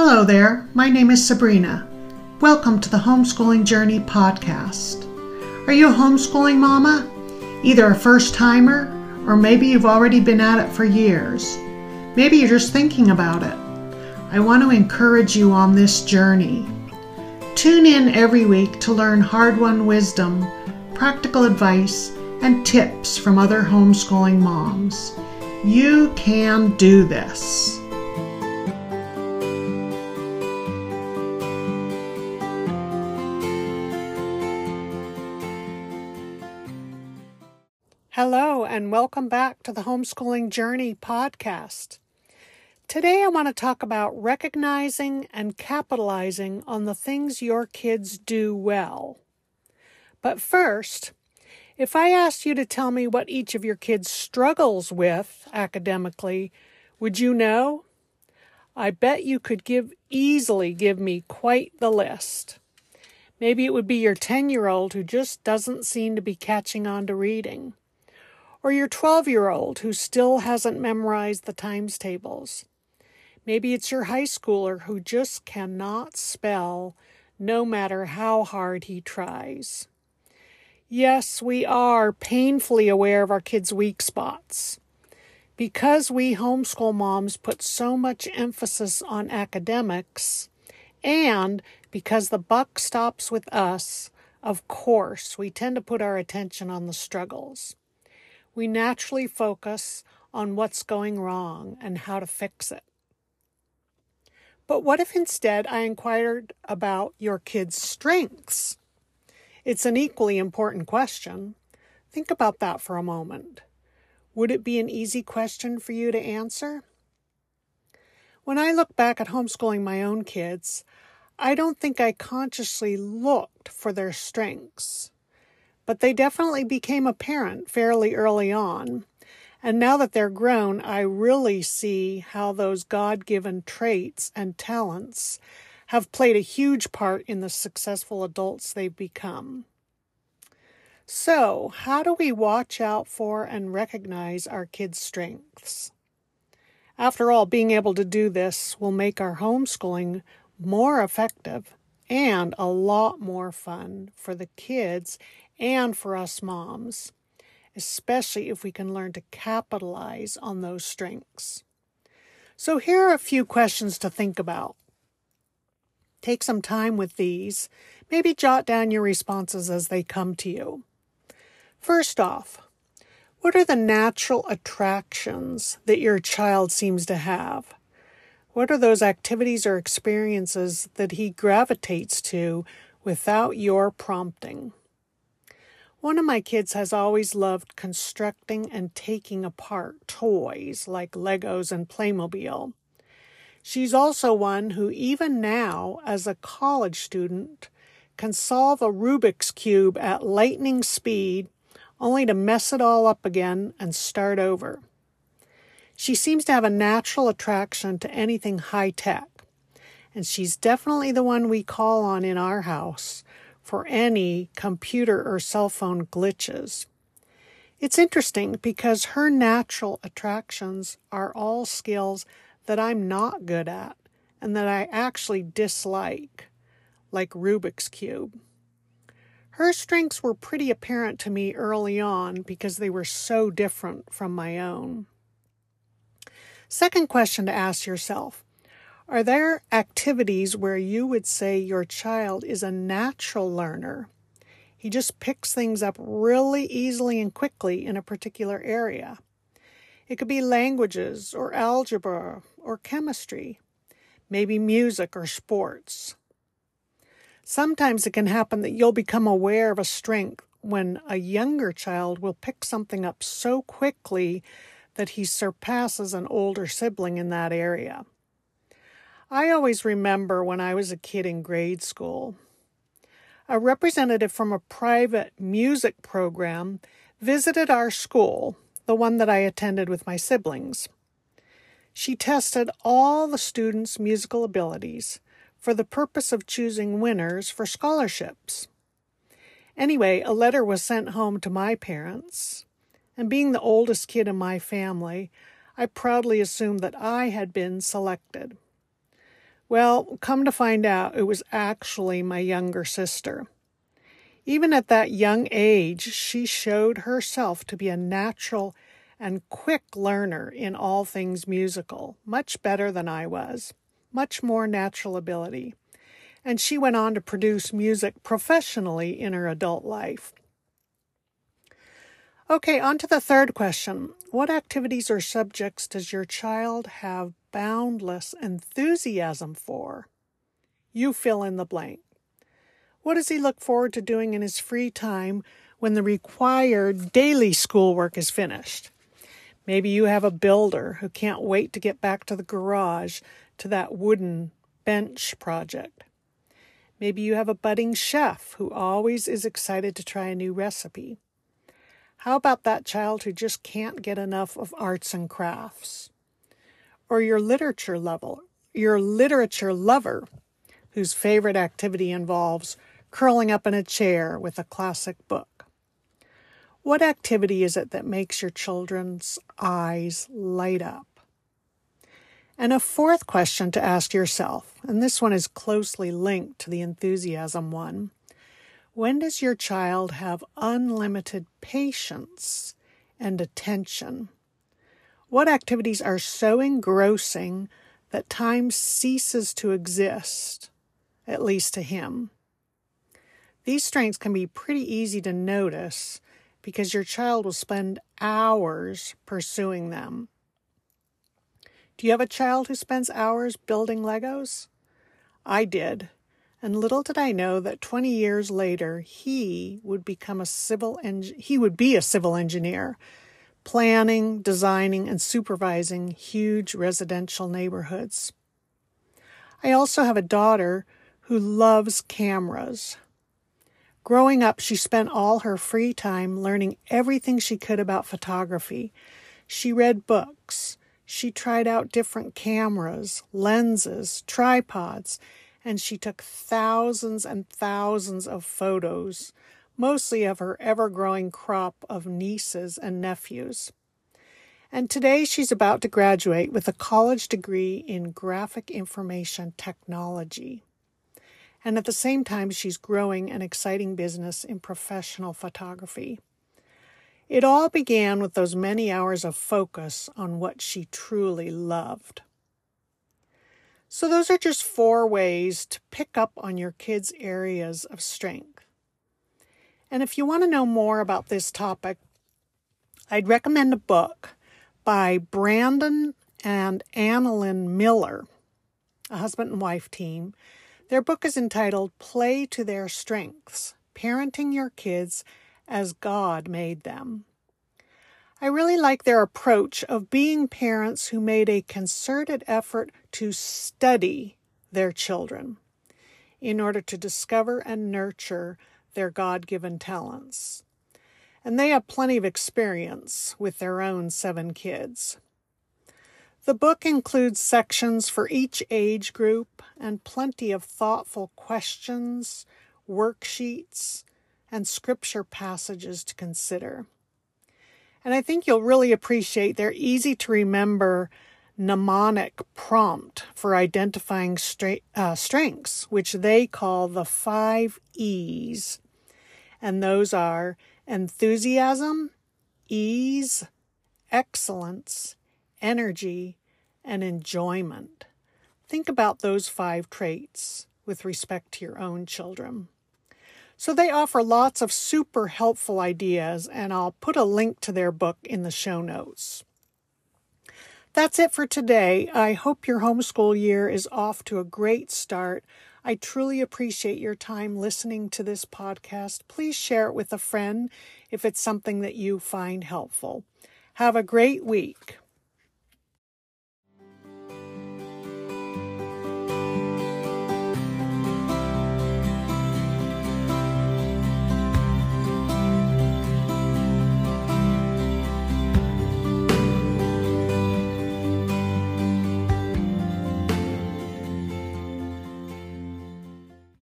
Hello there, my name is Sabrina. Welcome to the Homeschooling Journey podcast. Are you a homeschooling mama? Either a first timer, or maybe you've already been at it for years. Maybe you're just thinking about it. I want to encourage you on this journey. Tune in every week to learn hard won wisdom, practical advice, and tips from other homeschooling moms. You can do this. Hello, and welcome back to the Homeschooling Journey podcast. Today, I want to talk about recognizing and capitalizing on the things your kids do well. But first, if I asked you to tell me what each of your kids struggles with academically, would you know? I bet you could give easily give me quite the list. Maybe it would be your 10 year old who just doesn't seem to be catching on to reading or your 12 year old who still hasn't memorized the times tables. Maybe it's your high schooler who just cannot spell no matter how hard he tries. Yes, we are painfully aware of our kids' weak spots. Because we homeschool moms put so much emphasis on academics, and because the buck stops with us, of course, we tend to put our attention on the struggles we naturally focus on what's going wrong and how to fix it. But what if instead I inquired about your kid's strengths? It's an equally important question. Think about that for a moment. Would it be an easy question for you to answer? When I look back at homeschooling my own kids, I don't think I consciously looked for their strengths but they definitely became apparent fairly early on. And now that they're grown, I really see how those God given traits and talents have played a huge part in the successful adults they've become. So, how do we watch out for and recognize our kids' strengths? After all, being able to do this will make our homeschooling more effective and a lot more fun for the kids and for us moms, especially if we can learn to capitalize on those strengths. So, here are a few questions to think about. Take some time with these. Maybe jot down your responses as they come to you. First off, what are the natural attractions that your child seems to have? What are those activities or experiences that he gravitates to without your prompting? One of my kids has always loved constructing and taking apart toys like Legos and Playmobil. She's also one who, even now, as a college student, can solve a Rubik's Cube at lightning speed only to mess it all up again and start over. She seems to have a natural attraction to anything high tech, and she's definitely the one we call on in our house for any computer or cell phone glitches. It's interesting because her natural attractions are all skills that I'm not good at and that I actually dislike, like Rubik's Cube. Her strengths were pretty apparent to me early on because they were so different from my own. Second question to ask yourself are there activities where you would say your child is a natural learner? He just picks things up really easily and quickly in a particular area. It could be languages or algebra or chemistry, maybe music or sports. Sometimes it can happen that you'll become aware of a strength when a younger child will pick something up so quickly that he surpasses an older sibling in that area. I always remember when I was a kid in grade school. A representative from a private music program visited our school, the one that I attended with my siblings. She tested all the students' musical abilities for the purpose of choosing winners for scholarships. Anyway, a letter was sent home to my parents, and being the oldest kid in my family, I proudly assumed that I had been selected. Well, come to find out, it was actually my younger sister. Even at that young age, she showed herself to be a natural and quick learner in all things musical, much better than I was, much more natural ability. And she went on to produce music professionally in her adult life. Okay, on to the third question. What activities or subjects does your child have boundless enthusiasm for? You fill in the blank. What does he look forward to doing in his free time when the required daily schoolwork is finished? Maybe you have a builder who can't wait to get back to the garage to that wooden bench project. Maybe you have a budding chef who always is excited to try a new recipe. How about that child who just can't get enough of arts and crafts? Or your literature level, your literature lover whose favorite activity involves curling up in a chair with a classic book. What activity is it that makes your children's eyes light up? And a fourth question to ask yourself, and this one is closely linked to the enthusiasm one. When does your child have unlimited patience and attention? What activities are so engrossing that time ceases to exist, at least to him? These strengths can be pretty easy to notice because your child will spend hours pursuing them. Do you have a child who spends hours building Legos? I did, and little did I know that 20 years later he would become a civil eng- he would be a civil engineer, planning, designing and supervising huge residential neighborhoods. I also have a daughter who loves cameras. Growing up, she spent all her free time learning everything she could about photography. She read books. She tried out different cameras, lenses, tripods, and she took thousands and thousands of photos, mostly of her ever growing crop of nieces and nephews. And today she's about to graduate with a college degree in graphic information technology and at the same time, she's growing an exciting business in professional photography. It all began with those many hours of focus on what she truly loved. So, those are just four ways to pick up on your kids' areas of strength. And if you want to know more about this topic, I'd recommend a book by Brandon and Annalyn Miller, a husband and wife team. Their book is entitled Play to Their Strengths Parenting Your Kids as God Made Them. I really like their approach of being parents who made a concerted effort to study their children in order to discover and nurture their God given talents. And they have plenty of experience with their own seven kids. The book includes sections for each age group and plenty of thoughtful questions, worksheets, and scripture passages to consider. And I think you'll really appreciate their easy to remember mnemonic prompt for identifying stra- uh, strengths, which they call the five E's. And those are enthusiasm, ease, excellence, energy, and enjoyment. Think about those five traits with respect to your own children. So they offer lots of super helpful ideas, and I'll put a link to their book in the show notes. That's it for today. I hope your homeschool year is off to a great start. I truly appreciate your time listening to this podcast. Please share it with a friend if it's something that you find helpful. Have a great week.